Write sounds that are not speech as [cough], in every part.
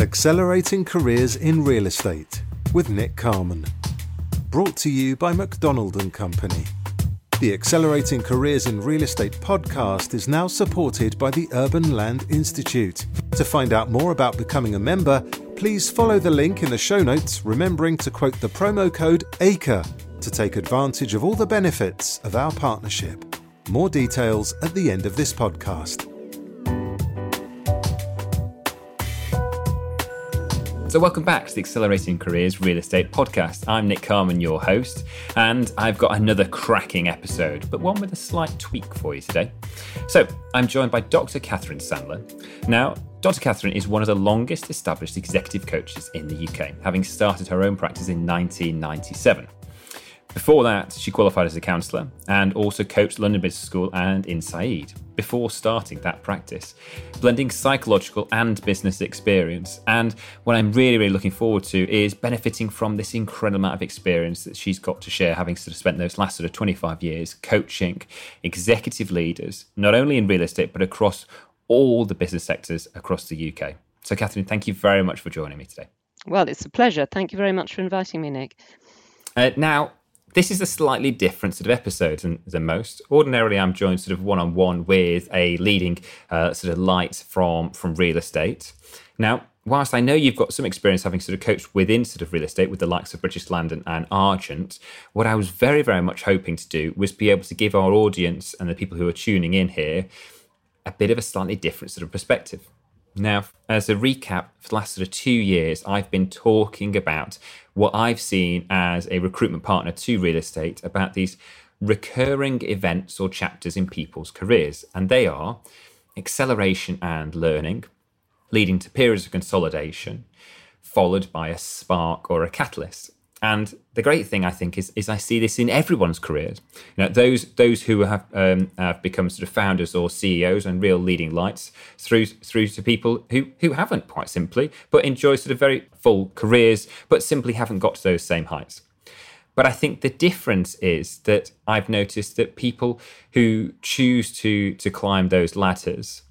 Accelerating Careers in Real Estate with Nick Carman. Brought to you by McDonald and Company. The Accelerating Careers in Real Estate podcast is now supported by the Urban Land Institute. To find out more about becoming a member, please follow the link in the show notes, remembering to quote the promo code ACRE to take advantage of all the benefits of our partnership. More details at the end of this podcast. So, welcome back to the Accelerating Careers Real Estate Podcast. I'm Nick Carman, your host, and I've got another cracking episode, but one with a slight tweak for you today. So, I'm joined by Dr. Catherine Sandler. Now, Dr. Catherine is one of the longest established executive coaches in the UK, having started her own practice in 1997. Before that, she qualified as a counsellor and also coached London Business School and INSEAD before starting that practice, blending psychological and business experience. And what I'm really, really looking forward to is benefiting from this incredible amount of experience that she's got to share, having sort of spent those last sort of 25 years coaching executive leaders, not only in real estate, but across all the business sectors across the UK. So, Catherine, thank you very much for joining me today. Well, it's a pleasure. Thank you very much for inviting me, Nick. Uh, now, this is a slightly different sort of episode than, than most. Ordinarily, I'm joined sort of one on one with a leading uh, sort of light from from real estate. Now, whilst I know you've got some experience having sort of coached within sort of real estate with the likes of British Land and, and Argent, what I was very, very much hoping to do was be able to give our audience and the people who are tuning in here a bit of a slightly different sort of perspective. Now, as a recap, for the last sort of two years, I've been talking about what I've seen as a recruitment partner to real estate about these recurring events or chapters in people's careers. And they are acceleration and learning, leading to periods of consolidation, followed by a spark or a catalyst. And the great thing I think is, is I see this in everyone's careers. You know, those those who have um, have become sort of founders or CEOs and real leading lights, through through to people who who haven't quite simply, but enjoy sort of very full careers, but simply haven't got to those same heights. But I think the difference is that I've noticed that people who choose to to climb those ladders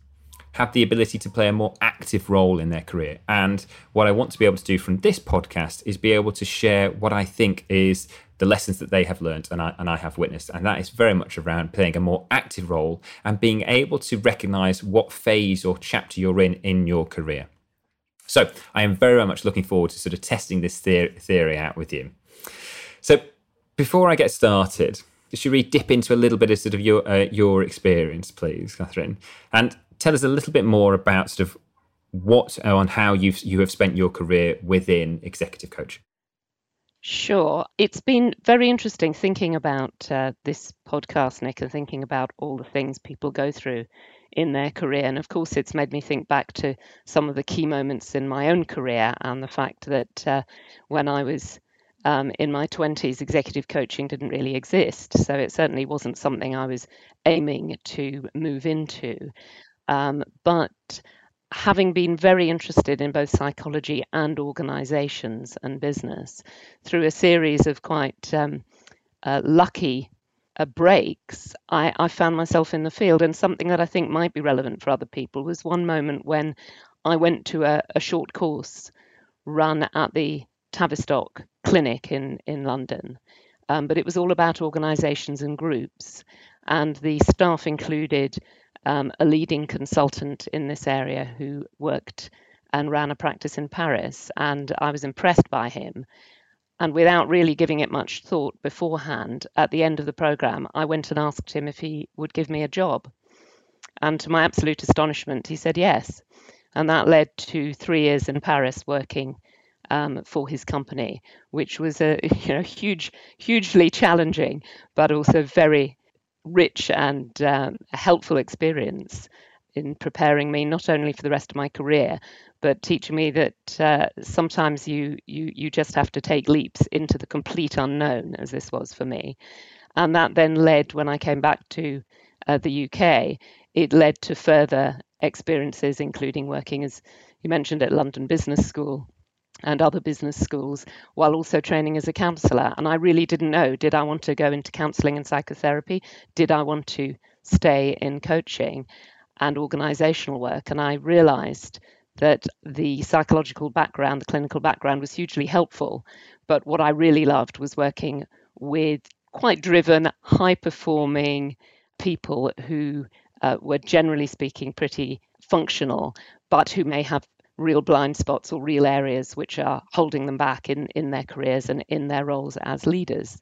have the ability to play a more active role in their career. And what I want to be able to do from this podcast is be able to share what I think is the lessons that they have learned and I, and I have witnessed. And that is very much around playing a more active role and being able to recognize what phase or chapter you're in in your career. So I am very, very much looking forward to sort of testing this theory out with you. So before I get started, should we dip into a little bit of sort of your uh, your experience, please, Catherine? And tell us a little bit more about sort of what on how you've you have spent your career within executive coaching. Sure. It's been very interesting thinking about uh, this podcast, Nick, and thinking about all the things people go through in their career. And of course, it's made me think back to some of the key moments in my own career and the fact that uh, when I was um, in my 20s, executive coaching didn't really exist. So it certainly wasn't something I was aiming to move into. Um, but having been very interested in both psychology and organizations and business through a series of quite um, uh, lucky uh, breaks, I, I, found myself in the field. And something that I think might be relevant for other people was one moment when I went to a, a short course run at the Tavistock Clinic in, in London. Um, but it was all about organizations and groups. And the staff included um, a leading consultant in this area who worked and ran a practice in Paris. And I was impressed by him. And without really giving it much thought beforehand, at the end of the program, I went and asked him if he would give me a job. And to my absolute astonishment, he said yes. And that led to three years in Paris working um, for his company, which was a [laughs] you know huge, hugely challenging, but also very rich and um, helpful experience in preparing me not only for the rest of my career, but teaching me that uh, sometimes you, you you just have to take leaps into the complete unknown, as this was for me, and that then led when I came back to uh, the UK, it led to further experiences, including working as you mentioned at London Business School and other business schools while also training as a counselor. And I really didn't know did I want to go into counseling and psychotherapy? Did I want to stay in coaching and organizational work? And I realized that the psychological background, the clinical background was hugely helpful. But what I really loved was working with quite driven, high performing people who uh, were generally speaking pretty functional, but who may have real blind spots or real areas which are holding them back in, in their careers and in their roles as leaders.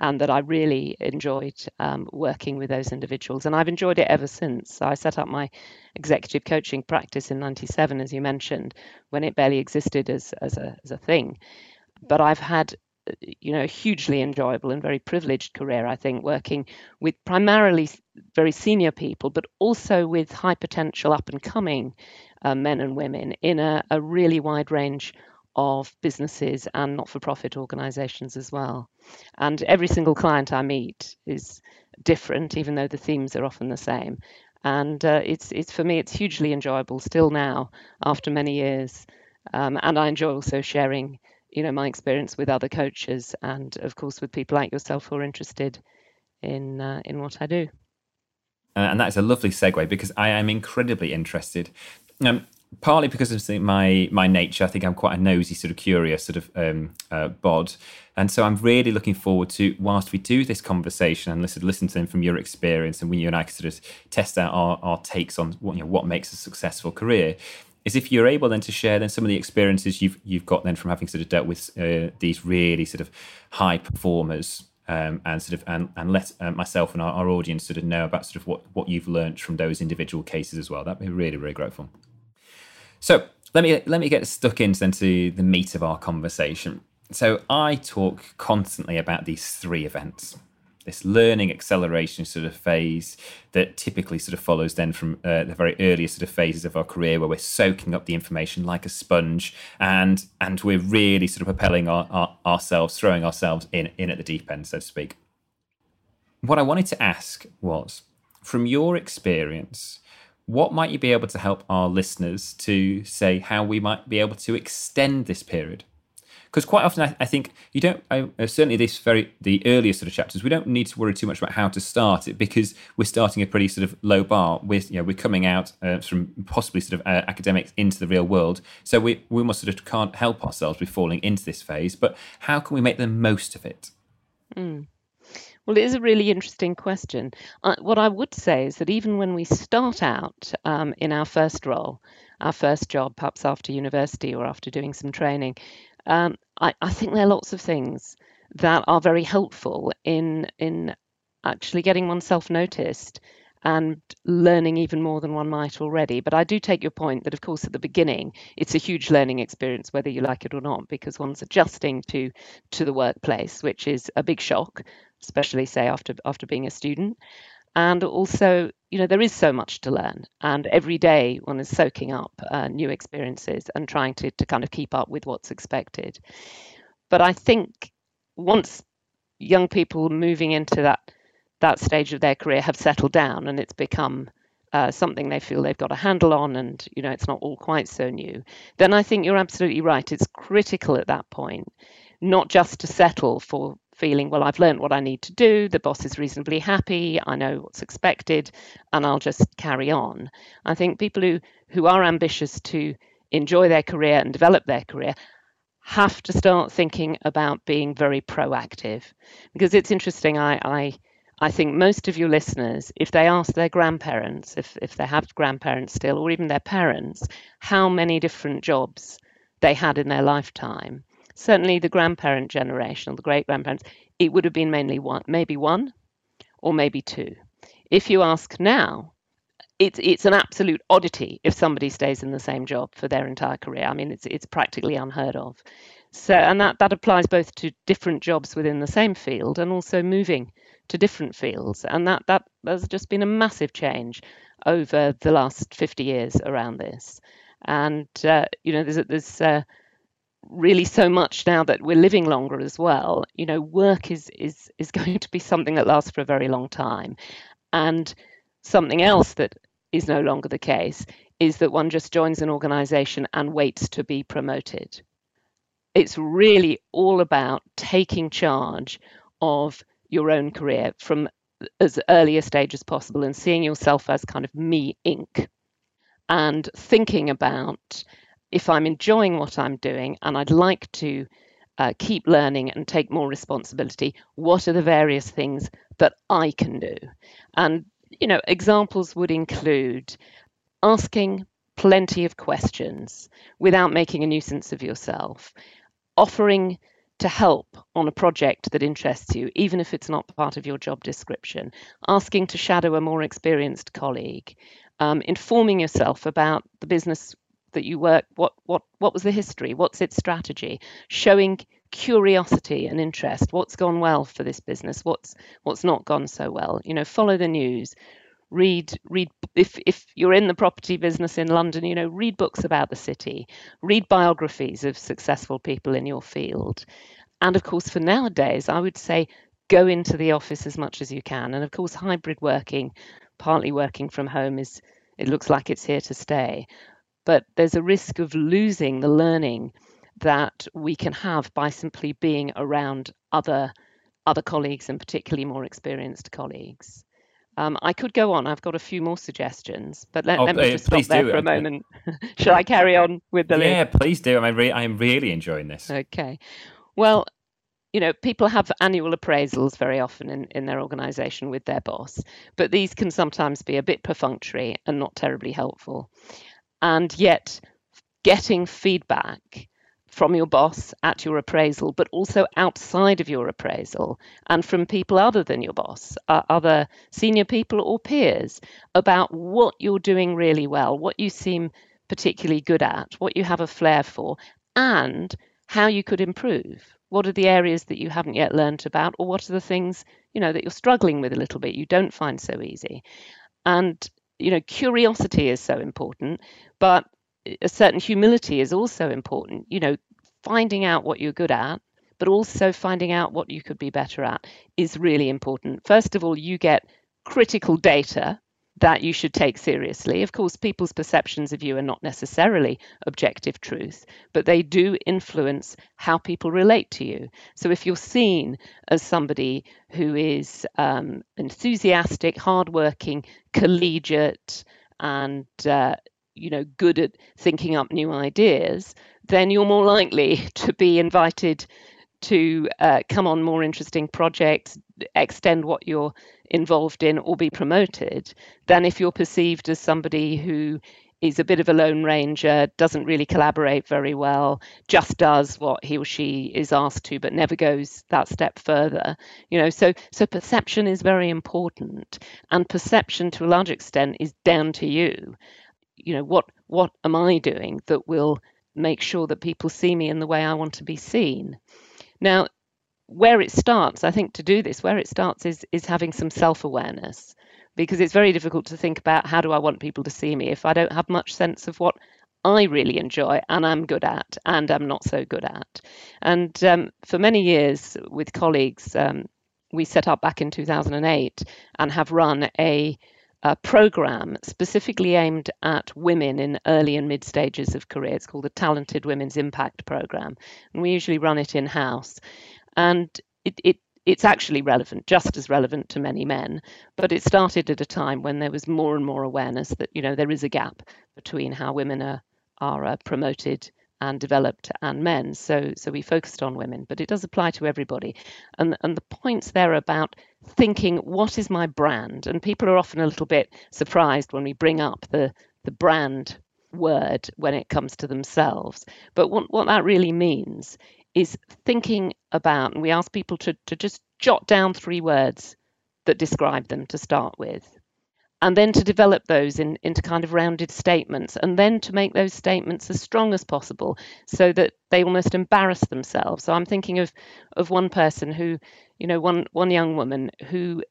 And that I really enjoyed um, working with those individuals. And I've enjoyed it ever since. I set up my executive coaching practice in 97, as you mentioned, when it barely existed as, as, a, as a thing. But I've had you know, a hugely enjoyable and very privileged career, I think, working with primarily very senior people, but also with high potential up and coming uh, men and women in a, a really wide range of businesses and not for profit organizations as well. And every single client I meet is different, even though the themes are often the same. And uh, it's, it's for me, it's hugely enjoyable still now after many years. Um, and I enjoy also sharing you know my experience with other coaches and of course with people like yourself who are interested in uh, in what I do. Uh, and that's a lovely segue because I am incredibly interested. Um, partly because of my my nature, I think I'm quite a nosy, sort of curious, sort of um, uh, bod, and so I'm really looking forward to whilst we do this conversation and listen listen to them from your experience, and when you and I sort of test out our, our takes on what you know what makes a successful career is if you're able then to share then some of the experiences you've you've got then from having sort of dealt with uh, these really sort of high performers um, and sort of and, and let uh, myself and our, our, audience sort of know about sort of what what you've learned from those individual cases as well. That'd be really really grateful. So let me let me get stuck into then to the meat of our conversation. So I talk constantly about these three events this learning acceleration sort of phase that typically sort of follows then from uh, the very earliest sort of phases of our career where we're soaking up the information like a sponge and and we're really sort of propelling our, our, ourselves throwing ourselves in in at the deep end so to speak. What i wanted to ask was from your experience what might you be able to help our listeners to say how we might be able to extend this period because quite often I, I, think you don't I, uh, certainly this very the earliest sort of chapters we don't need to worry too much about how to start it because we're starting a pretty sort of low bar with you know we're coming out uh, from possibly sort of uh, academics into the real world so we we almost sort of can't help ourselves with falling into this phase but how can we make the most of it mm. Well, it is a really interesting question. Uh, what I would say is that even when we start out um, in our first role, our first job, perhaps after university or after doing some training, um, I, I think there are lots of things that are very helpful in in actually getting oneself noticed and learning even more than one might already. But I do take your point that, of course, at the beginning, it's a huge learning experience, whether you like it or not, because one's adjusting to to the workplace, which is a big shock, especially say after after being a student. And also, you know, there is so much to learn, and every day one is soaking up uh, new experiences and trying to, to kind of keep up with what's expected. But I think once young people moving into that that stage of their career have settled down and it's become uh, something they feel they've got a handle on and you know it's not all quite so new then i think you're absolutely right it's critical at that point not just to settle for feeling, well, I've learned what I need to do, the boss is reasonably happy, I know what's expected, and I'll just carry on. I think people who, who are ambitious to enjoy their career and develop their career have to start thinking about being very proactive. Because it's interesting, I, I I think most of your listeners, if they ask their grandparents, if, if they have grandparents still, or even their parents, how many different jobs they had in their lifetime, certainly the grandparent generation or the great grandparents, it would have been mainly one, maybe one or maybe two. If you ask now, it's it's an absolute oddity if somebody stays in the same job for their entire career. I mean, it's it's practically unheard of. So, and that that applies both to different jobs within the same field and also moving to different fields. And that that has just been a massive change over the last 50 years around this. And uh, you know, there's there's uh, really so much now that we're living longer as well you know work is is is [laughs] going to be something that lasts for a very long time. And something else that is no longer the case is that one just joins an organization and waits to be promoted. It's really all about taking charge of your own career from as early a stage as possible and seeing yourself as kind of me inc. And thinking about if I'm enjoying what I'm doing and I'd like to uh, keep learning and take more responsibility, what are the various things that I can do? And, you know, examples would include asking plenty of questions without making a nuisance of yourself, offering to help on a project that interests you, even if it's not part of your job description, asking to shadow a more experienced colleague, um, informing yourself about the business that you work what what what was the history? What's its strategy? Showing curiosity and interest. What's gone well for this business? What's what's not gone so well? You know follow the news. Read read if if you're in the property business in London you know read books about the city. Read biographies of successful people in your field. And of course for nowadays I would say go into the office as much as you can. And of course hybrid working partly working from home is it looks like it's here to stay but there's a risk of losing the learning that we can have by simply being around other other colleagues and particularly more experienced colleagues. Um, I could go on. I've got a few more suggestions, but let, oh, let me just stop there do. for a moment. [laughs] Shall I carry on with the yeah, list? Yeah, please do. I'm, re- I'm really enjoying this. Okay. Well, you know, people have annual appraisals very often in, in their organization with their boss, but these can sometimes be a bit perfunctory and not terribly helpful. And yet, getting feedback from your boss at your appraisal, but also outside of your appraisal and from people other than your boss, uh, other senior people or peers, about what you're doing really well, what you seem particularly good at, what you have a flair for, and how you could improve. What are the areas that you haven't yet learnt about, or what are the things you know that you're struggling with a little bit, you don't find so easy? And you know, curiosity is so important, but a certain humility is also important. You know, finding out what you're good at, but also finding out what you could be better at is really important. First of all, you get critical data that you should take seriously. Of course, people's perceptions of you are not necessarily objective truth, but they do influence how people relate to you. So if you're seen as somebody who is um, enthusiastic, hardworking, collegiate, and uh, you know good at thinking up new ideas, then you're more likely [laughs] to be invited to uh, come on more interesting projects, extend what you're involved in, or be promoted than if you're perceived as somebody who is a bit of a lone ranger, doesn't really collaborate very well, just does what he or she is asked to, but never goes that step further. You know, so so perception is very important, and perception to a large extent is down to you. You know, what what am I doing that will make sure that people see me in the way I want to be seen? Now, where it starts, I think to do this, where it starts is is having some self-awareness because it's very difficult to think about how do I want people to see me if I don't have much sense of what I really enjoy and I'm good at and I'm not so good at. And um, for many years with colleagues, um, we set up back in 2008 and have run a, a program specifically aimed at women in early and mid stages of career. It's called the Talented Women's Impact Program. And we usually run it in house. And it, it it's actually relevant, just as relevant to many men. But it started at a time when there was more and more awareness that you know there is a gap between how women are are uh, promoted and developed and men. So so we focused on women, but it does apply to everybody. And and the points there about thinking what is my brand, and people are often a little bit surprised when we bring up the the brand word when it comes to themselves. But what, what that really means is thinking about, and we ask people to, to just jot down three words that describe them to start with. And then to develop those in, into kind of rounded statements, and then to make those statements as strong as possible so that they almost embarrass themselves. So I'm thinking of, of one person who, you know, one, one young woman who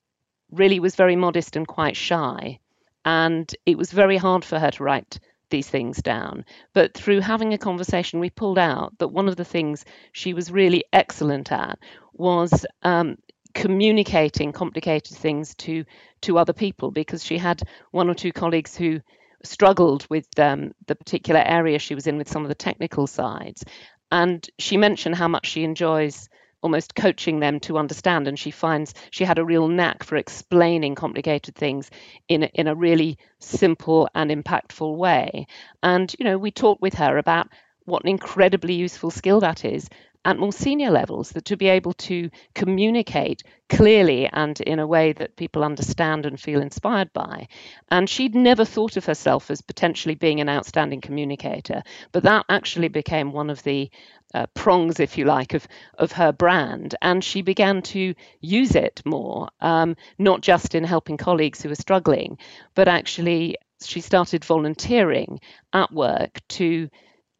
really was very modest and quite shy. And it was very hard for her to write these things down. But through having a conversation, we pulled out that one of the things she was really excellent at was um, communicating complicated things to to other people because she had one or two colleagues who struggled with um, the particular area she was in with some of the technical sides and she mentioned how much she enjoys almost coaching them to understand. And she finds she had a real knack for explaining complicated things in a, in a really simple and impactful way. And you know, we talked with her about what an incredibly useful skill that is at more senior levels, that to be able to communicate clearly and in a way that people understand and feel inspired by. And she'd never thought of herself as potentially being an outstanding communicator, but that actually became one of the uh, prongs, if you like, of of her brand, and she began to use it more, um, not just in helping colleagues who were struggling, but actually she started volunteering at work to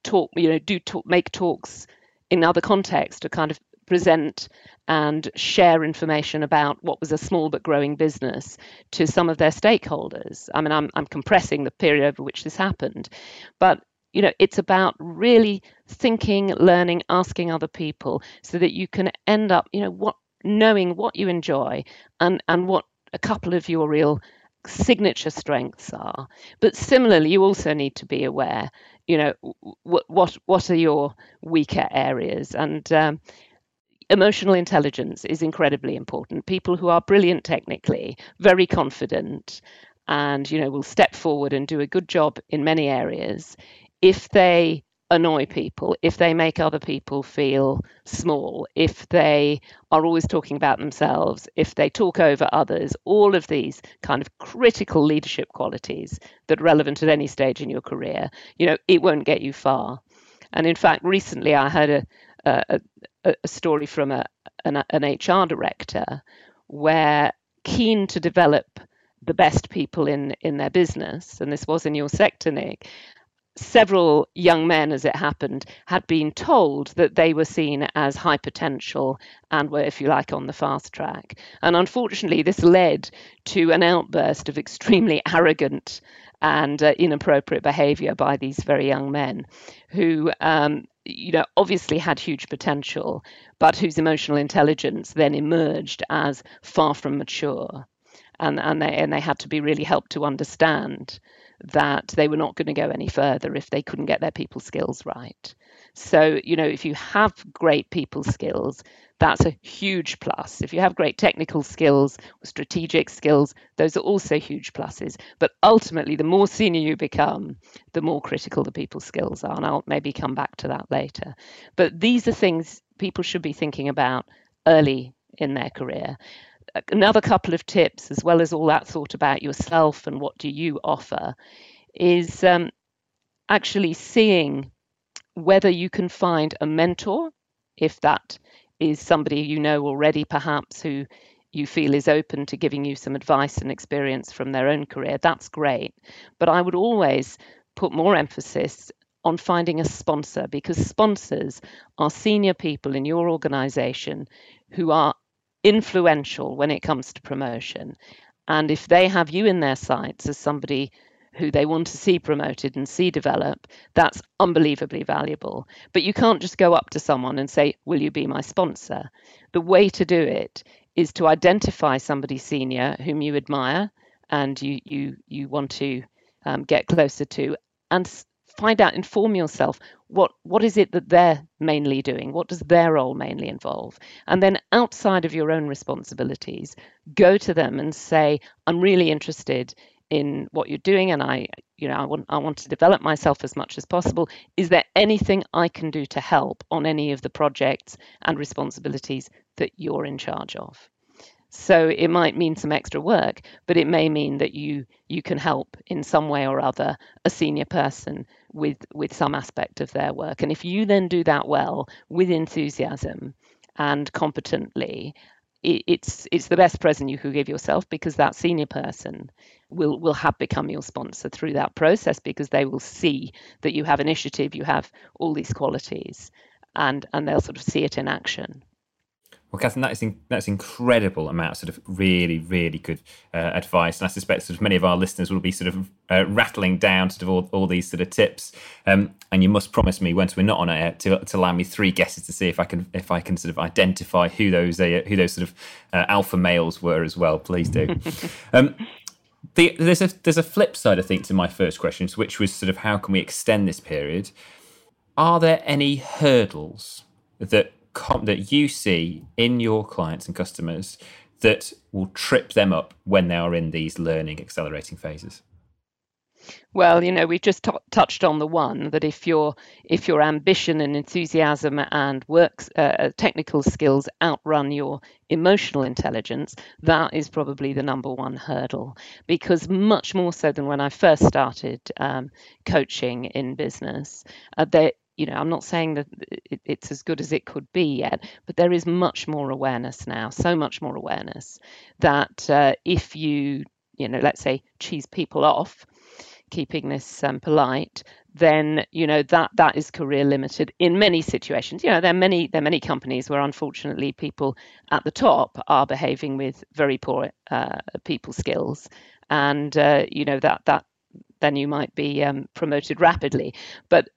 talk, you know, do talk, make talks in other contexts to kind of present and share information about what was a small but growing business to some of their stakeholders. I mean, I'm, I'm compressing the period over which this happened, but you know, it's about really thinking, learning, asking other people, so that you can end up, you know, what knowing what you enjoy and and what a couple of your real signature strengths are. But similarly, you also need to be aware you know what what what are your weaker areas. And um, emotional intelligence is incredibly important. People who are brilliant technically very confident and you know will step forward and do a good job in many areas. If they annoy people, if they make other people feel small, if they are always talking about themselves, if they talk over others, all of these kind of critical leadership qualities that are relevant at any stage in your career, you know, it won't get you far. And in fact, recently I heard a, a, a story from a, an, an HR director where keen to develop the best people in in their business and this was in your sector nick several young men, as it happened, had been told that they were seen as high potential and were, if you like, on the fast track. And unfortunately, this led to an outburst of extremely [laughs] arrogant and uh, inappropriate behavior by these very young men who. Um, you know, obviously had huge potential, but whose emotional intelligence then emerged as far from mature, and and they and they had to be really helped to understand that they were not going to go any further if they couldn't get their people skills right. So, you know, if you have great people skills, that's a huge plus. If you have great technical skills, strategic skills, those are also huge pluses. But ultimately, the more senior you become, the more critical the people skills are. And I'll maybe come back to that later. But these are things people should be thinking about early in their career another couple of tips, as well as all that thought about yourself and what do you offer, is um, actually seeing whether you can find a mentor, if that is somebody you know already, perhaps who you feel is open to giving you some advice and experience from their own career. That's great. But I would always put more emphasis on finding a sponsor because sponsors are senior people in your organization who are influential when it comes to promotion. And if they have you in their sights as somebody who they want to see promoted and see develop, that's unbelievably valuable. But you can't just go up to someone and say, Will you be my sponsor? The way to do it is to identify somebody senior whom you admire and you, you, you want to um, get closer to and find out, inform yourself what what is it that they're mainly doing? What does their role mainly involve? And then outside of your own responsibilities go to them and say i'm really interested in what you're doing and i you know i want i want to develop myself as much as possible. Is there anything i can do to help on any of the projects and responsibilities that you're in charge of so it might mean some extra work, but it may mean that you you can help in some way or other a senior person with with some aspect of their work. And if you then do that well with enthusiasm and competently, it, it's it's the best present you could give yourself because that senior person will will have become your sponsor through that process because they will see that you have initiative, you have all these qualities, and and they'll sort of see it in action. Well, Catherine, that is in, that's incredible amount of sort of really, really good uh, advice, and I suspect sort of many of our listeners will be sort of uh, rattling down sort of all, all these sort of tips. Um, and you must promise me once we're not on air to, to allow me three guesses to see if I can if I can sort of identify who those uh, who those sort of uh, alpha males were as well. Please do. [laughs] um, the, there's a there's a flip side, I think, to my first question, which was sort of how can we extend this period? Are there any hurdles that com- that you see in your clients and customers that will trip them up when they are in these learning accelerating phases? Well, you know, we've just t- touched on the one that if your if your ambition and enthusiasm and works uh, uh, technical skills outrun your emotional intelligence, that is probably the number one hurdle. Because much more so than when I first started um, coaching in business, uh, there you know, I'm not saying that it's as good as it could be yet, but there is much more awareness now, so much more awareness that uh, if you, you know, let's say cheese people off, keeping this um, polite, then you know that that is career limited in many situations. You know, there are many there are many companies where unfortunately people at the top are behaving with very poor uh, people skills, and uh, you know that that then you might be um, promoted rapidly. But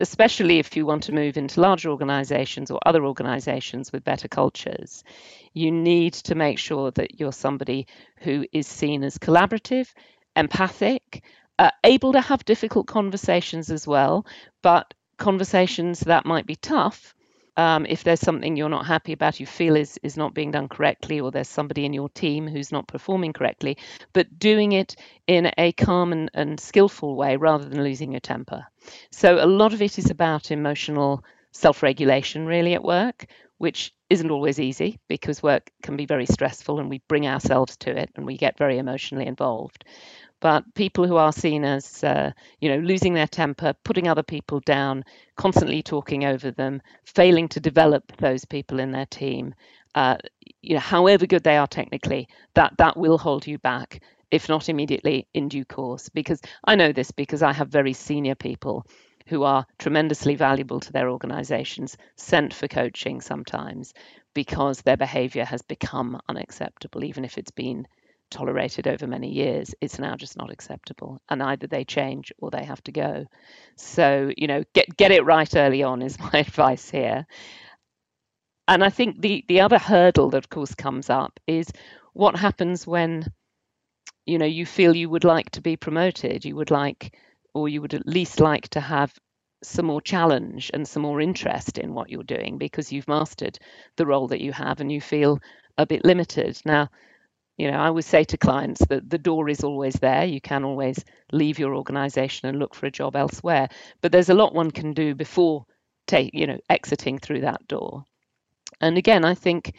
especially if you want to move into larger organizations or other organizations with better cultures, you need to make sure that you're somebody who is seen as collaborative, empathic, uh, able to have difficult conversations as well, but conversations that might be tough. Um, if there's something you're not happy about, you feel is is not being done correctly, or there's somebody in your team who's not performing correctly, but doing it in a calm and, and skillful way rather than losing your temper. So a lot of it is about emotional self-regulation, really, at work, which isn't always easy because work can be very stressful and we bring ourselves to it and we get very emotionally involved. But people who are seen as uh, you know losing their temper putting other people down constantly talking over them failing to develop those people in their team uh, you know however good they are technically that that will hold you back if not immediately in due course because i know this because i have very senior people who are tremendously valuable to their organizations sent for coaching sometimes because their behavior has become unacceptable even if it's been tolerated over many years, it's now just not acceptable. And either they change or they have to go. So, you know, get get it right early on is [laughs] my advice here. And I think the the other hurdle that of course comes up is what happens when you know you feel you would like to be promoted, you would like or you would at least like to have some more challenge and some more interest in what you're doing because you've mastered the role that you have and you feel a bit limited. Now, you know, I would say to clients that the door is always there. You can always leave your organization and look for a job elsewhere. But there's a lot one can do before take, you know, exiting through that door. And again, I think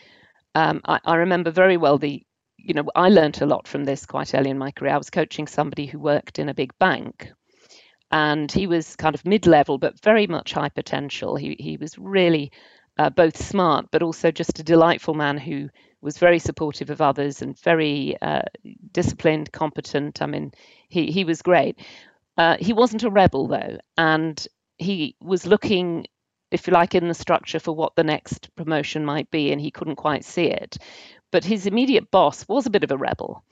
um, I, I remember very well the, you know, I learned a lot from this quite early in my career. I was coaching somebody who worked in a big bank and he was kind of mid-level but very much high potential he, he was really uh, both smart but also just a delightful man who was very supportive of others and very uh, disciplined, competent. I mean, he he was great. Uh, he wasn't a rebel though, and he was looking, if you like, in the structure for what the next promotion might be, and he couldn't quite see it. But his immediate boss was a bit of a rebel,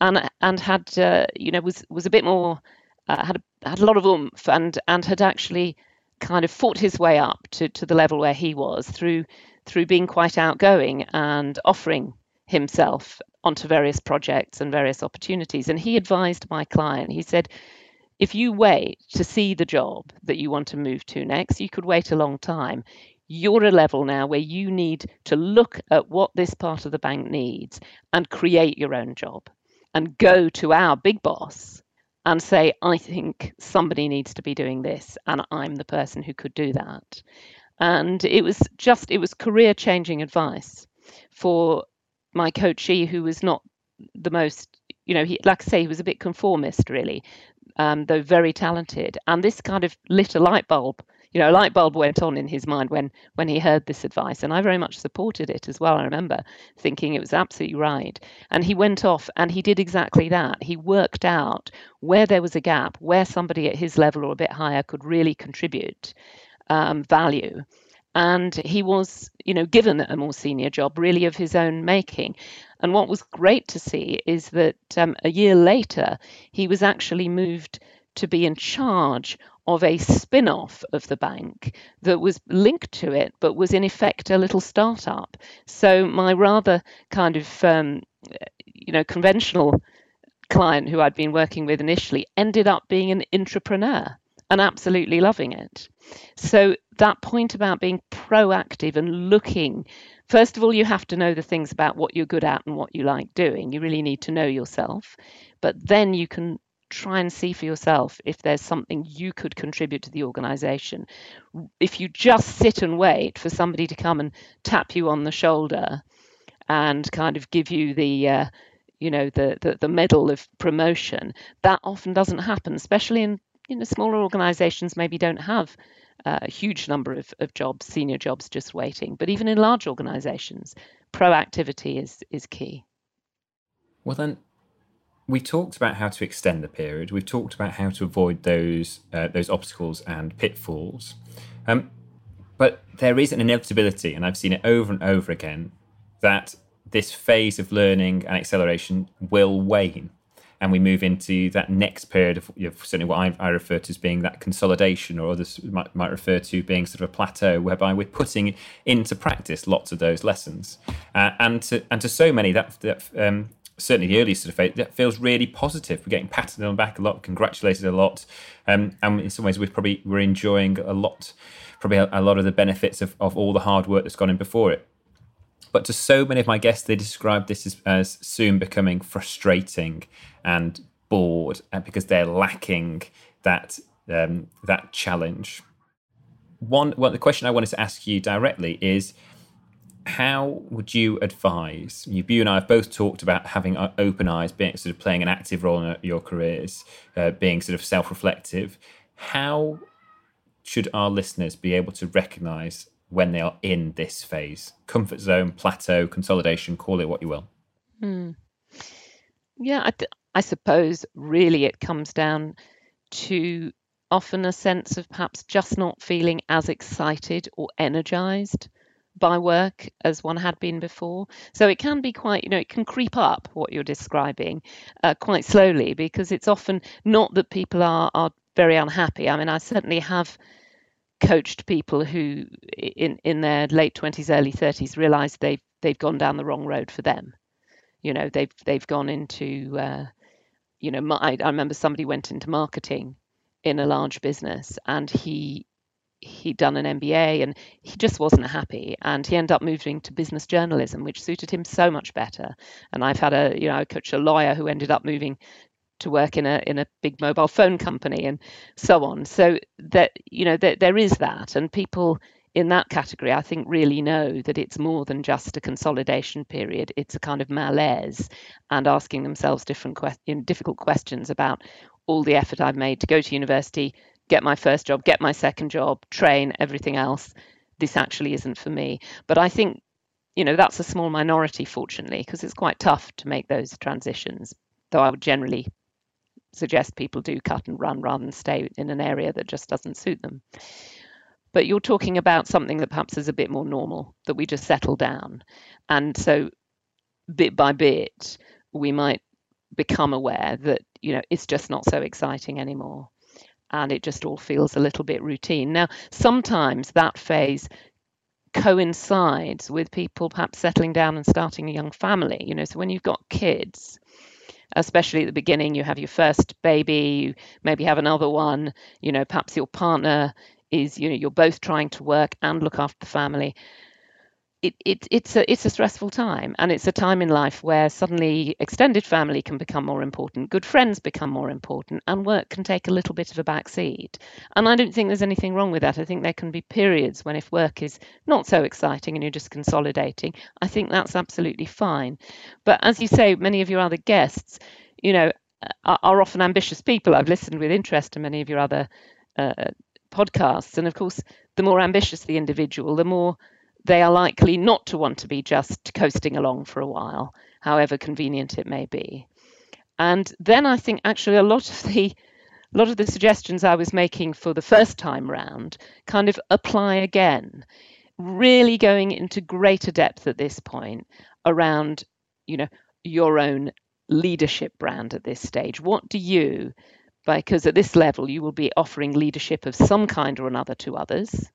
and and had uh, you know was was a bit more uh, had a, had a lot of oomph and and had actually kind of fought his way up to to the level where he was through through being quite outgoing and offering himself onto various projects and various opportunities. And he advised my client, he said, if you wait to see the job that you want to move to next, you could wait a long time. You're a level now where you need to look at what this part of the bank needs and create your own job and go to our big boss and say, I think somebody needs to be doing this, and I'm the person who could do that. And it was just it was career changing advice for my coachee who was not the most you know he like i say he was a bit conformist really um, though very talented. And this kind of lit a light bulb you know a light bulb went on in his mind when when he heard this advice and i very much supported it as well i remember thinking it was absolutely right and he went off and he did exactly that he worked out where there was a gap where somebody at his level or a bit higher could really contribute um, value. And he was, you know, given a more senior job, really of his own making. And what was great to see is that um, a year later, he was actually moved to be in charge of a spin off of the bank that was linked to it, but was in effect a little startup. So, my rather kind of, um, you know, conventional client who I'd been working with initially ended up being an entrepreneur and absolutely loving it. So, that point about being proactive and looking first of all, you have to know the things about what you're good at and what you like doing. You really need to know yourself. But then you can try and see for yourself if there's something you could contribute to the organization. If you just sit and wait for somebody to come and tap you on the shoulder and kind of give you the uh, you know the, the the medal of promotion, that often doesn't happen, especially in you know smaller organizations maybe don't have uh, a huge number of, of jobs, senior jobs just waiting. But even in large organizations, proactivity is is key. Well then we talked about how to extend the period. We've talked about how to avoid those uh, those obstacles and pitfalls. Um, but there is an inevitability, and I've seen it over and over again, that this phase of learning and acceleration will wane, and we move into that next period of you know, certainly what I, I, refer to as being that consolidation, or others might, might refer to being sort of a plateau, whereby we're putting into practice lots of those lessons, uh, and to and to so many that that um, certainly the early sort of phase, that feels really positive. We're getting patted on the back a lot, congratulated a lot, um, and in some ways we're probably we're enjoying a lot, probably a, a, lot of the benefits of, of all the hard work that's gone in before it. But to so many of my guests, they describe this as, as soon becoming frustrating and bored, uh, because they're lacking that um, that challenge. One, well, the question I wanted to ask you directly is how would you advise? You, you and I have both talked about having open eyes, being sort of playing an active role in your careers, uh, being sort of self-reflective. How should our listeners be able to recognise when they are in this phase? Comfort zone, plateau, consolidation, call it what you will. Hmm. Yeah, I, th- I suppose really it comes down to often a sense of perhaps just not feeling as excited or energized by work as one had been before. So it can be quite, you know, it can creep up what you're describing uh, quite slowly because it's often not that people are are very unhappy. I mean, I certainly have coached people who in in their late 20s early 30s realize they've they've gone down the wrong road for them you know they've they've gone into uh, you know my, I remember somebody went into marketing in a large business and he he'd done an MBA and he just wasn't happy. And he ended up moving to business journalism which suited him so much better. And I've had a you know a coach a lawyer who ended up moving to work in a in a big mobile phone company and so on. So that you know that there is that. And people in that category I think really know that it's more than just a consolidation period. It's a kind of malaise and asking themselves different que- difficult questions about all the effort I've made to go to university get my first job, get my second job, train, everything else. This actually isn't for me. But I think, you know, that's a small minority, fortunately, because it's quite tough to make those transitions. Though I would generally suggest people do cut and run rather than stay in an area that just doesn't suit them. But you're talking about something that perhaps is a bit more normal, that we just settle down. And so bit by bit, we might become aware that, you know, it's just not so exciting anymore and it just all feels a little bit routine. Now, sometimes that phase coincides with people perhaps settling down and starting a young family. You know, so when you've got kids, especially at the beginning, you have your first baby, you maybe have another one, you know, perhaps your partner is, you know, you're both trying to work and look after the family it, it, it's a it's a stressful time and it's a time in life where suddenly extended family can become more important good friends become more important and work can take a little bit of a back seat and i don't think there's anything wrong with that. I think there can be periods when if work is not so exciting and you're just consolidating i think that's absolutely fine. But as you say many of your other guests you know are, are often ambitious people. I've listened with interest to many of your other uh, podcasts and of course the more ambitious the individual the more they are likely not to want to be just coasting along for a while, however convenient it may be. And then I think actually a lot of the a lot of the suggestions I was making for the first time round kind of apply again, really going into greater depth at this point around, you know, your own leadership brand at this stage. What do you, because at this level you will be offering leadership of some kind or another to others,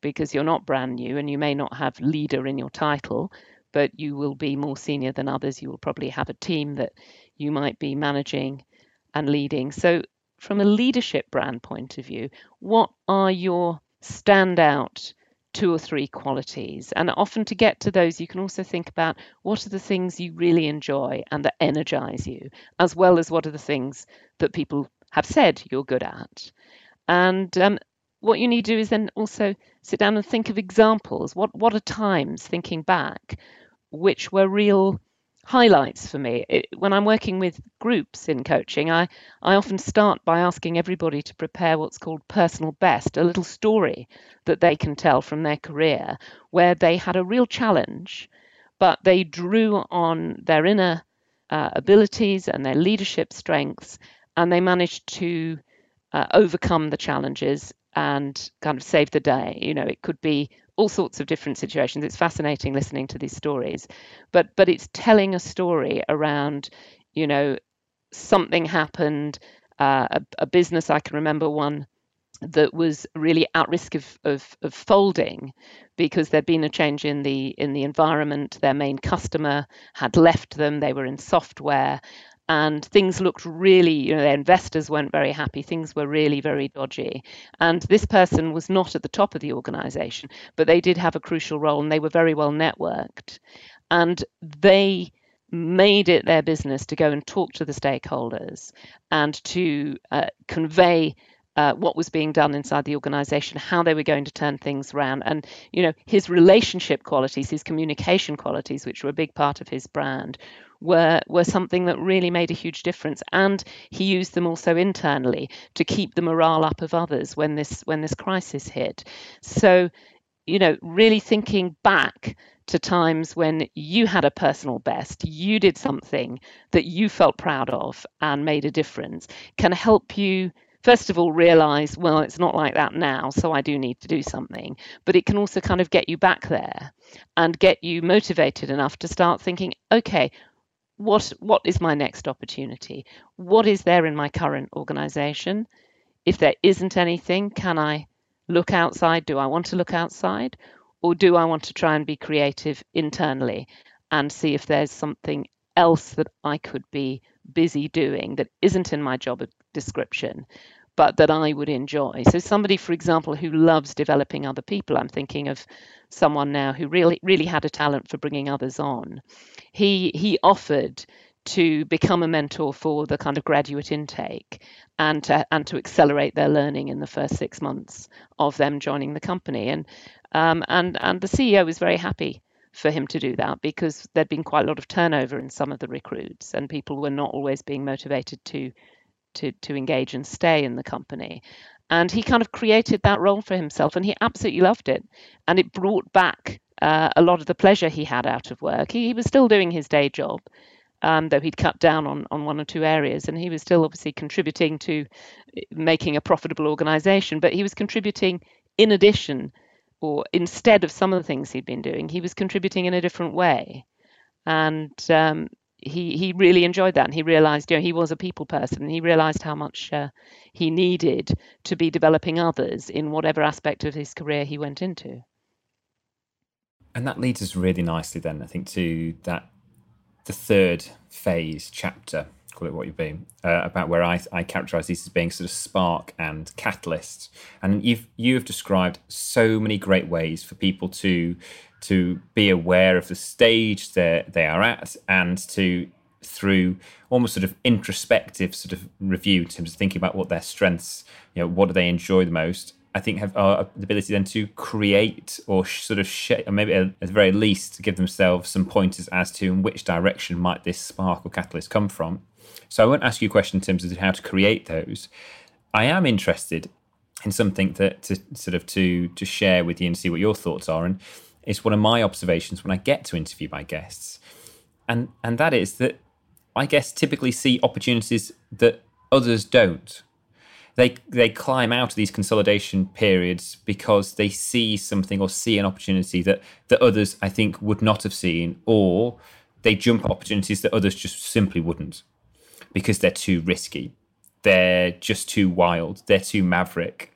because you're not brand new and you may not have leader in your title, but you will be more senior than others. You will probably have a team that you might be managing and leading. So, from a leadership brand point of view, what are your standout two or three qualities? And often to get to those, you can also think about what are the things you really enjoy and that energize you, as well as what are the things that people have said you're good at. And um, what you need to do is then also sit down and think of examples. What what are times thinking back, which were real highlights for me. It, when I'm working with groups in coaching, I, I often start by asking everybody to prepare what's called personal best, a little story that they can tell from their career where they had a real challenge, but they drew on their inner uh, abilities and their leadership strengths, and they managed to uh, overcome the challenges and kind of save the day. You know, it could be all sorts of different situations. It's fascinating listening to these stories, but but it's telling a story around, you know, something happened, uh, a, a business I can remember one that was really at risk of, of, of, folding because there'd been a change in the in the environment. Their main customer had left them. They were in software, and things looked really, you know, their investors weren't very happy. Things were really very dodgy. And this person was not at the top of the organization, but they did have a crucial role and they were very well networked. And they made it their business to go and talk to the stakeholders and to uh, convey uh, what was being done inside the organization, how they were going to turn things around, and you know his relationship qualities, his communication qualities, which were a big part of his brand, were were something that really made a huge difference. And he used them also internally to keep the morale up of others when this when this crisis hit. So you know really thinking back to times when you had a personal best you did something that you felt proud of and made a difference can help you first of all realize well it's not like that now so i do need to do something. But it can also kind of get you back there and get you motivated enough to start thinking okay what what is my next opportunity? What is there in my current organization? If there isn't anything, can I look outside? Do I want to look outside? Or do I want to try and be creative internally and see if there's something else that I could be busy doing that isn't in my job description, but that I would enjoy? So, somebody, for example, who loves developing other people, I'm thinking of someone now who really really had a talent for bringing others on. He he offered to become a mentor for the kind of graduate intake and to, and to accelerate their learning in the first six months of them joining the company. And um, and and the CEO was very happy for him to do that because there'd been quite a lot of turnover in some of the recruits and people were not always being motivated to to to engage and stay in the company. And he kind of created that role for himself and he absolutely loved it. And it brought back uh, a lot of the pleasure he had out of work. He, he was still doing his day job um, though he'd cut down on, on one or two areas and he was still obviously contributing to uh, making a profitable organization. But he was contributing in addition or instead of some of the things he'd been doing he was contributing in a different way. And um, he he really enjoyed that and he realized you know he was a people person and he realized how much uh, he needed to be developing others in whatever aspect of his career he went into. And that leads us really nicely then i think to that the third phase chapter call it what you've been uh, about where I, I characterize these as being sort of spark and catalyst. And you've you have described so many great ways for people to to be aware of the stage that they are at and to through almost sort of introspective sort of review in terms of thinking about what their strengths you know what do they enjoy the most I think have uh, the ability then to create or sh- sort of or maybe at the very least give themselves some pointers as to in which direction might this spark or catalyst come from. So I won't ask you a question in terms of how to create those. I am interested in something that to sort of to to share with you and see what your thoughts are. And it's one of my observations when I get to interview my guests, and and that is that I guess typically see opportunities that others don't. They they climb out of these consolidation periods because they see something or see an opportunity that that others I think would not have seen, or they jump opportunities that others just simply wouldn't because they're too risky. They're just too wild. They're too maverick.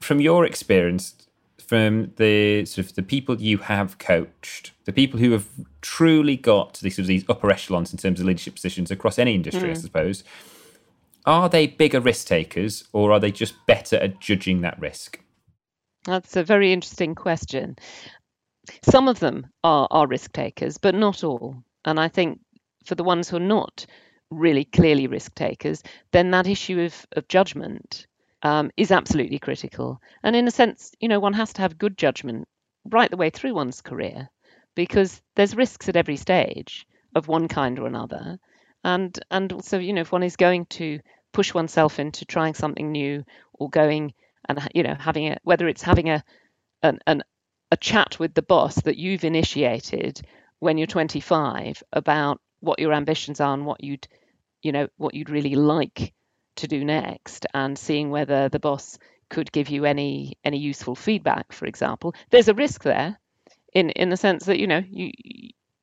From your experience, from the sort of the people you have coached, the people who have truly got these sort of these upper echelons in terms of leadership positions across any industry, mm. I suppose. are they bigger risk takers or are they just better at judging that risk? That's a very interesting question. Some of them are, are risk takers, but not all. And I think for the ones who are not really clearly risk takers, then that issue of, of judgment um, is absolutely critical. And in a sense, you know, one has to have good judgment right the way through one's career because there's risks at every stage of one kind or another. And and also, you know, if one is going to push oneself into trying something new or going and you know having a whether it's having a an, an a chat with the boss that you've initiated when you're 25 about what your ambitions are and what you'd you know what you'd really like to do next and seeing whether the boss could give you any any useful feedback for example. There's a risk there in in the sense that you know you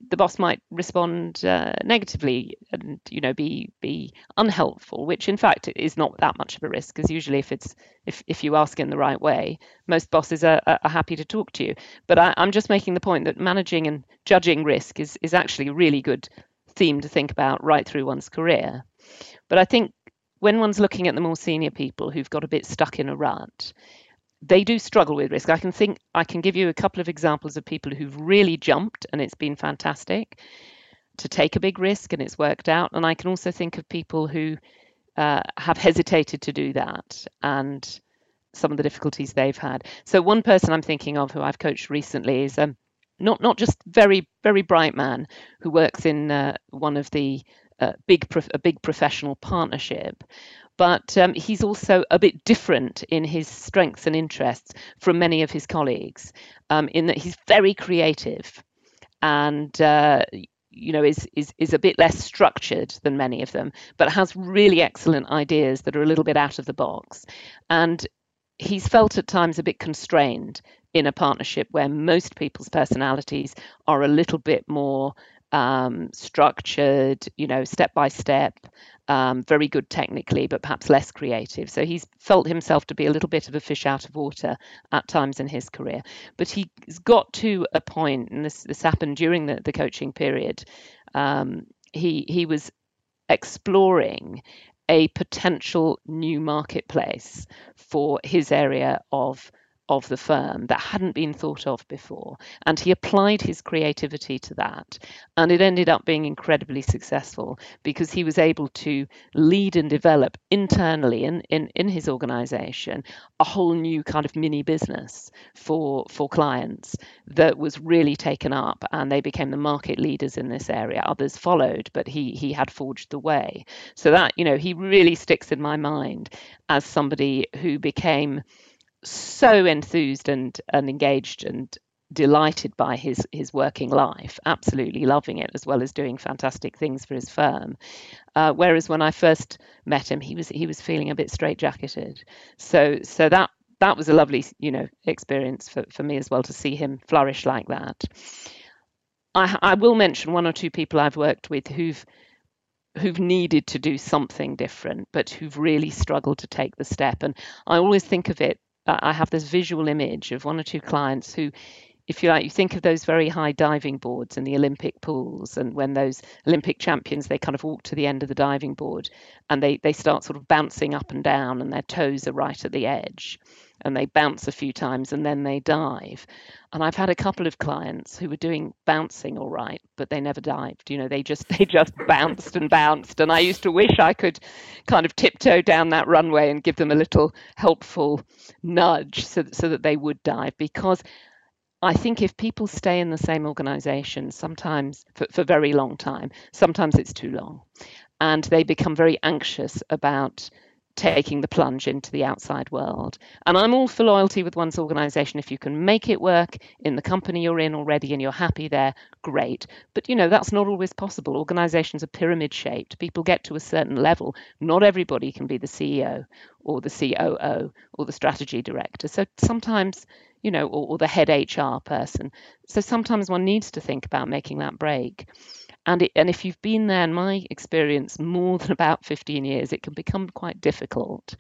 the boss might respond uh, negatively and you know be be unhelpful which in fact is not that much of a risk because usually if it's if, if you ask in the right way most bosses are, are happy to talk to you. But I, i'm just making the point that managing and judging risk is is actually a really good theme to think about right through one's career. But i think when one's looking at the more senior people who've got a bit stuck in a rut, they do struggle with risk. I can think I can give you a couple of examples of people who've really jumped and it's been fantastic to take a big risk and it's worked out. And I can also think of people who uh, have hesitated to do that and some of the difficulties they've had. So one person I'm thinking of who I've coached recently is um, not not just very very bright man who works in uh, one of the a big a big professional partnership but um, he's also a bit different in his strengths and interests from many of his colleagues um, in that he's very creative and uh, you know is, is is a bit less structured than many of them but has really excellent ideas that are a little bit out of the box. And he's felt at times a bit constrained in a partnership where most people's personalities are a little bit more um, structured, you know, step by step, um, very good technically, but perhaps less creative. So he's felt himself to be a little bit of a fish out of water at times in his career. But he's got to a point, and this, this happened during the, the coaching period. Um, he he was exploring a potential new marketplace for his area of of the firm that hadn't been thought of before. And he applied his creativity to that. And it ended up being incredibly successful because he was able to lead and develop internally in, in, in his organization a whole new kind of mini business for, for clients that was really taken up and they became the market leaders in this area. Others followed, but he, he had forged the way. So that, you know, he really sticks in my mind as somebody who became so enthused and, and engaged and delighted by his his working life, absolutely loving it, as well as doing fantastic things for his firm. Uh, whereas when I first met him, he was he was feeling a bit straitjacketed. So so that that was a lovely you know experience for, for me as well to see him flourish like that. I, I will mention one or two people I've worked with who've who've needed to do something different, but who've really struggled to take the step. And I always think of it Uh, I have this visual image of one or two clients who, if you like, you think of those very high diving boards in the Olympic pools, and when those Olympic champions they kind of walk to the end of the diving board and they they start sort of bouncing up and down, and their toes are right at the edge and they bounce a few times and then they dive. And I've had a couple of clients who were doing bouncing all right, but they never dived. You know, they just [laughs] they just bounced and bounced. And I used to wish I could kind of tiptoe down that runway and give them a little helpful nudge so so that they would dive because I think if people stay in the same organization, sometimes for, for very long time, sometimes it's too long, and they become very anxious about taking the plunge into the outside world. And I'm all for loyalty with one's organization. If you can make it work in the company you're in already and you're happy there, great. But you know, that's not always possible. Organizations are pyramid shaped. People get to a certain level. Not everybody can be the CEO or the COO or the strategy director. So sometimes, you know, or, or the head HR person. So sometimes one needs to think about making that break and it, and if you've been there in my experience more than about 15 years it can become quite difficult.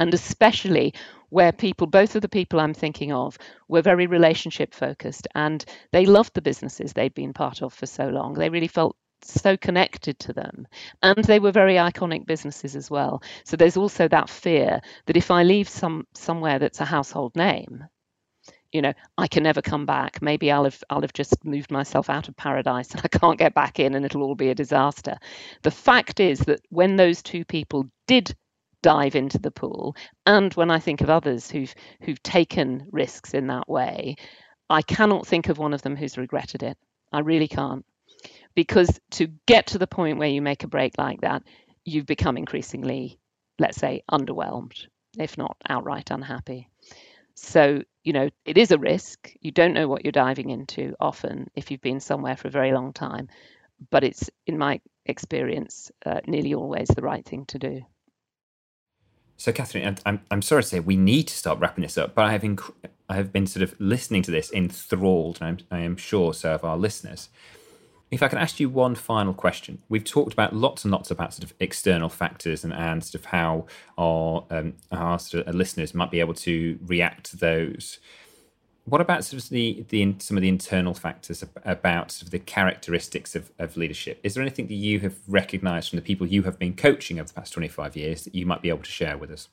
And especially where people both of the people i'm thinking of were very relationship focused and they loved the businesses they'd been part of for so long. They really felt so connected to them. And they were very iconic businesses as well. So there's also that fear that if i leave some somewhere that's a household name you know i can never come back. Maybe i'll have i'll have just moved myself out of paradise and i can't get back in and it'll all be a disaster. The fact is that when those two people did dive into the pool and when i think of others who've who've taken risks in that way i cannot think of one of them who's regretted it. I really can't. Because to get to the point where you make a break like that you've become increasingly let's say underwhelmed if not outright unhappy so, you know, it is a risk. You don't know what you're diving into often if you've been somewhere for a very long time, but it's, in my experience, uh, nearly always the right thing to do. So, Catherine, I'm, I'm sorry to say we need to start wrapping this up, but I have, inc- I have been sort of listening to this enthralled, and I'm, I am sure so have our listeners. If I can ask you one final question, we've talked about lots and lots about sort of external factors and, and sort of how our um, our sort of listeners might be able to react to those. What about sort of the, the some of the internal factors about sort of the characteristics of, of leadership? Is there anything that you have recognised from the people you have been coaching over the past twenty five years that you might be able to share with us?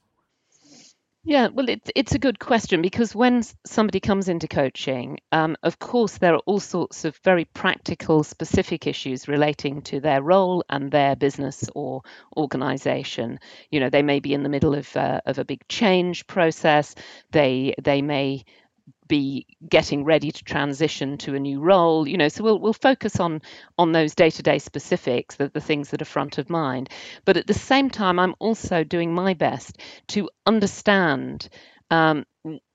Yeah, well, it's it's a good question because when somebody comes into coaching, um, of course, there are all sorts of very practical, specific issues relating to their role and their business or organization. You know, they may be in the middle of uh, of a big change process. They they may be getting ready to transition to a new role you know so we'll we'll focus on on those day-to-day specifics the, the things that are front of mind. But at the same time i'm also doing my best to understand um,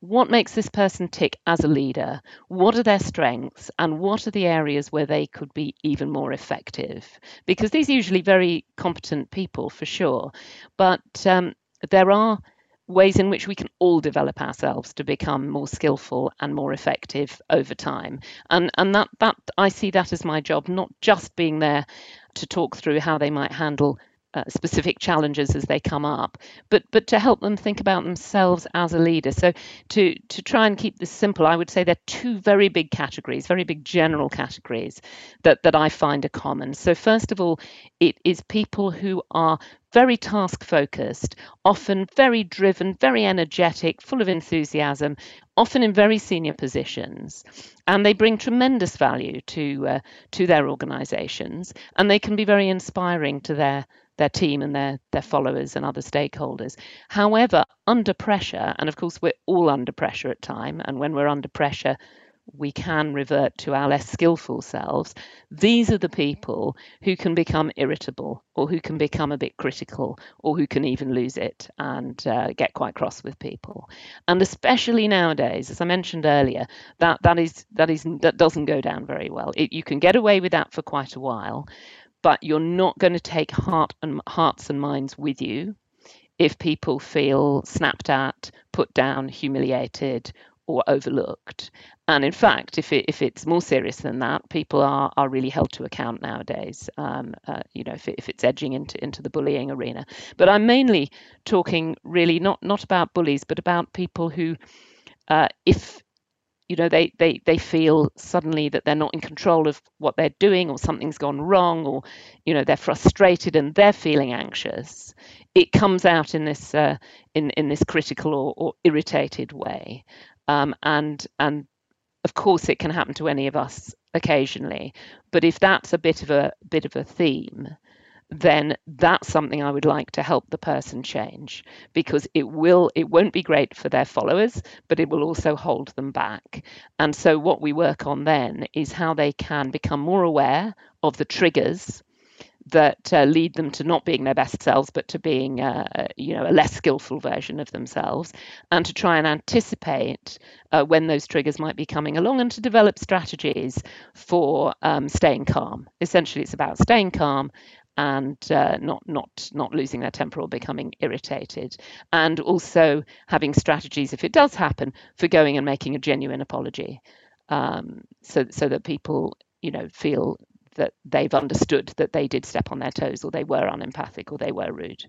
what makes this person tick as a leader what are their strengths and what are the areas where they could be even more effective. Because these are usually very competent people for sure. But um, there are ways in which we can all develop ourselves to become more skillful and more effective over time. And and that that i see that as my job not just being there to talk through how they might handle uh, specific challenges as they come up, but but to help them think about themselves as a leader. So to to try and keep this simple, I would say there are two very big categories, very big general categories that that I find are common. So first of all, it is people who are very task focused, often very driven, very energetic, full of enthusiasm, often in very senior positions, and they bring tremendous value to uh, to their organisations, and they can be very inspiring to their their team and their their followers and other stakeholders. However, under pressure, and of course we're all under pressure at time, and when we're under pressure, we can revert to our less skillful selves. These are the people who can become irritable or who can become a bit critical or who can even lose it and uh, get quite cross with people. And especially nowadays, as I mentioned earlier, that, that, is, that, is, that doesn't go down very well. It, you can get away with that for quite a while but you're not going to take heart and hearts and minds with you if people feel snapped at, put down, humiliated, or overlooked. And in fact, if it, if it's more serious than that, people are are really held to account nowadays. Um, uh, you know, if, it, if it's edging into into the bullying arena. But I'm mainly talking really not not about bullies, but about people who, uh, if you know they they they feel suddenly that they're not in control of what they're doing or something's gone wrong or you know they're frustrated and they're feeling anxious it comes out in this uh, in in this critical or, or irritated way. Um, and and of course it can happen to any of us occasionally but if that's a bit of a bit of a theme then that's something I would like to help the person change because it will it won't be great for their followers but it will also hold them back. And so what we work on then is how they can become more aware of the triggers that uh, lead them to not being their best selves but to being uh, you know a less skillful version of themselves and to try and anticipate uh, when those triggers might be coming along and to develop strategies for um, staying calm. Essentially it's about staying calm and uh, not not not losing their temper or becoming irritated, and also having strategies if it does happen for going and making a genuine apology, um, so so that people you know feel that they've understood that they did step on their toes or they were unempathic or they were rude.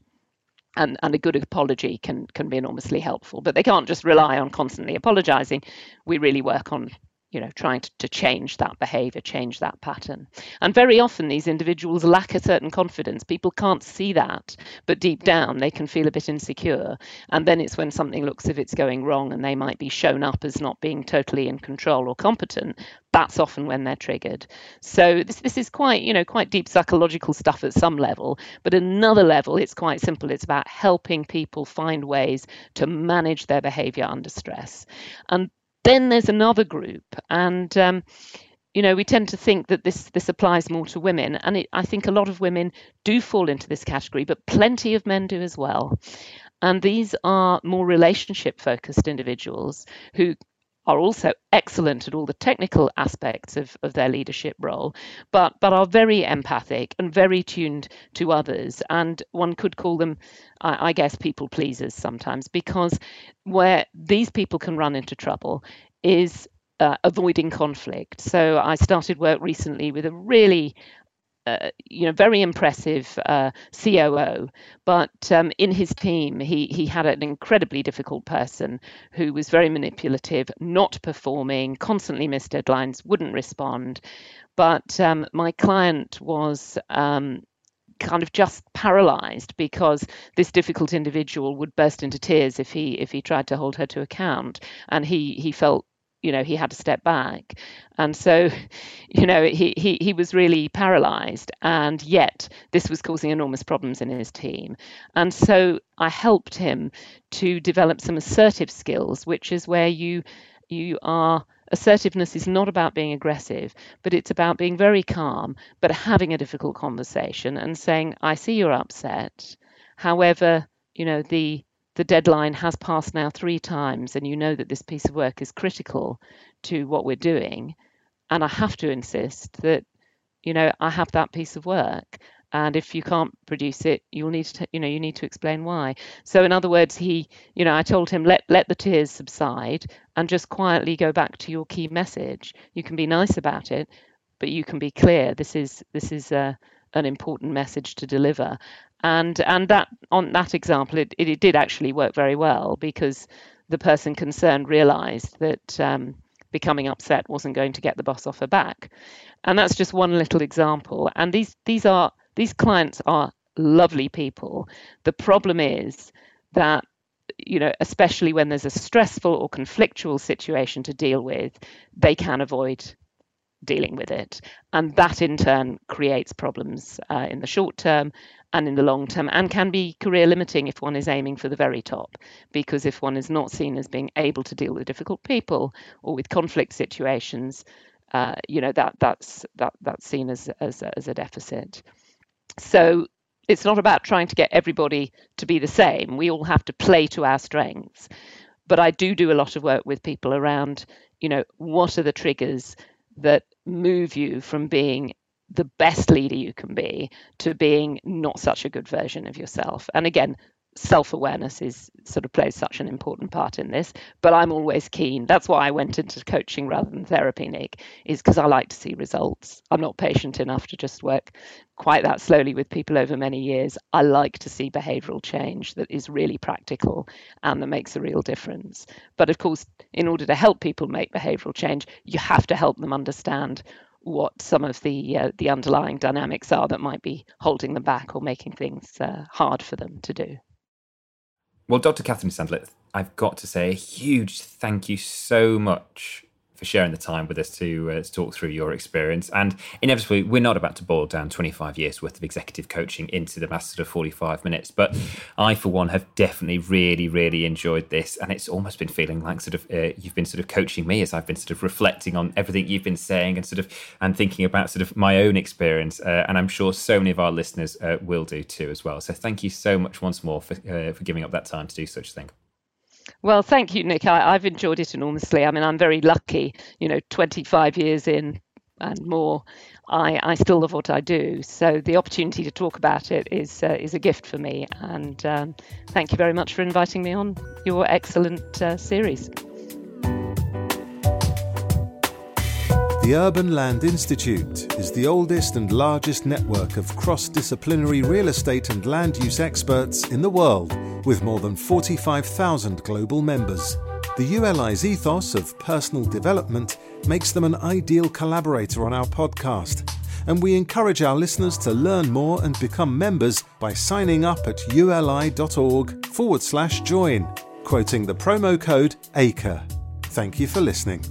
And, and a good apology can can be enormously helpful, but they can't just rely on constantly apologizing. We really work on you know, trying to, to change that behavior, change that pattern. And very often these individuals lack a certain confidence. People can't see that, but deep down they can feel a bit insecure. And then it's when something looks as if it's going wrong and they might be shown up as not being totally in control or competent. That's often when they're triggered. So this this is quite, you know, quite deep psychological stuff at some level, but another level it's quite simple. It's about helping people find ways to manage their behavior under stress. And then there's another group, and um, you know we tend to think that this this applies more to women, and it, I think a lot of women do fall into this category, but plenty of men do as well. And these are more relationship focused individuals who are also excellent at all the technical aspects of, of their leadership role, but but are very empathic and very tuned to others. And one could call them, I, I guess, people pleasers sometimes, because where these people can run into trouble is uh, avoiding conflict. So I started work recently with a really uh, you know, very impressive uh, COO, but um, in his team, he he had an incredibly difficult person who was very manipulative, not performing, constantly missed deadlines, wouldn't respond. But um, my client was um, kind of just paralyzed because this difficult individual would burst into tears if he if he tried to hold her to account and he he felt you know he had to step back and so [laughs] you know he he, he was really paralyzed and yet this was causing enormous problems in his team and so i helped him to develop some assertive skills which is where you you are assertiveness is not about being aggressive, but it's about being very calm, but having a difficult conversation and saying, I see you're upset. However, you know, the the deadline has passed now three times and you know that this piece of work is critical to what we're doing. And I have to insist that, you know, I have that piece of work and if you can't produce it you'll need to you know you need to explain why. So in other words he you know i told him let let the tears subside and just quietly go back to your key message. You can be nice about it but you can be clear. This is this is a, uh, an important message to deliver and and that on that example it, it, it did actually work very well because the person concerned realized that um, becoming upset wasn't going to get the boss off her back and that's just one little example and these these are these clients are lovely people. The problem is that you know, especially when there's a stressful or conflictual situation to deal with, they can avoid dealing with it. And that in turn creates problems uh, in the short term and in the long term, and can be career limiting if one is aiming for the very top. Because if one is not seen as being able to deal with difficult people or with conflict situations, uh, you know that that's that that's seen as as, as a deficit. So it's not about trying to get everybody to be the same. We all have to play to our strengths. But I do do a lot of work with people around, you know, what are the triggers that move you from being the best leader you can be to being not such a good version of yourself. And again, self-awareness is sort of plays such an important part in this but i'm always keen. That's why i went into coaching rather than therapy nick is because i like to see results. I'm not patient enough to just work quite that slowly with people over many years. I like to see behavioral change that is really practical and that makes a real difference. But of course in order to help people make behavioral change you have to help them understand what some of the uh, the underlying dynamics are that might be holding them back or making things uh, hard for them to do. Well, Dr. Catherine Sandler, I've got to say a huge thank you so much for sharing the time with us to, uh, to talk through your experience. And inevitably, we're not about to boil down 25 years worth of executive coaching into the master of 45 minutes. But I, for one, have definitely really, really enjoyed this. And it's almost been feeling like sort of uh, you've been sort of coaching me as I've been sort of reflecting on everything you've been saying and sort of and thinking about sort of my own experience. Uh, and I'm sure so many of our listeners uh, will do too as well. So thank you so much once more for, uh, for giving up that time to do such a thing. Well, thank you, Nick. I, have enjoyed it enormously. I mean, I'm very lucky. You know, 25 years in and more, I, I still love what I do. So the opportunity to talk about it is uh, is a gift for me. And um, thank you very much for inviting me on your excellent uh, series. The Urban Land Institute is the oldest and largest network of cross disciplinary real estate and land use experts in the world, with more than 45,000 global members. The ULI's ethos of personal development makes them an ideal collaborator on our podcast, and we encourage our listeners to learn more and become members by signing up at uli.org forward slash join, quoting the promo code ACRE. Thank you for listening.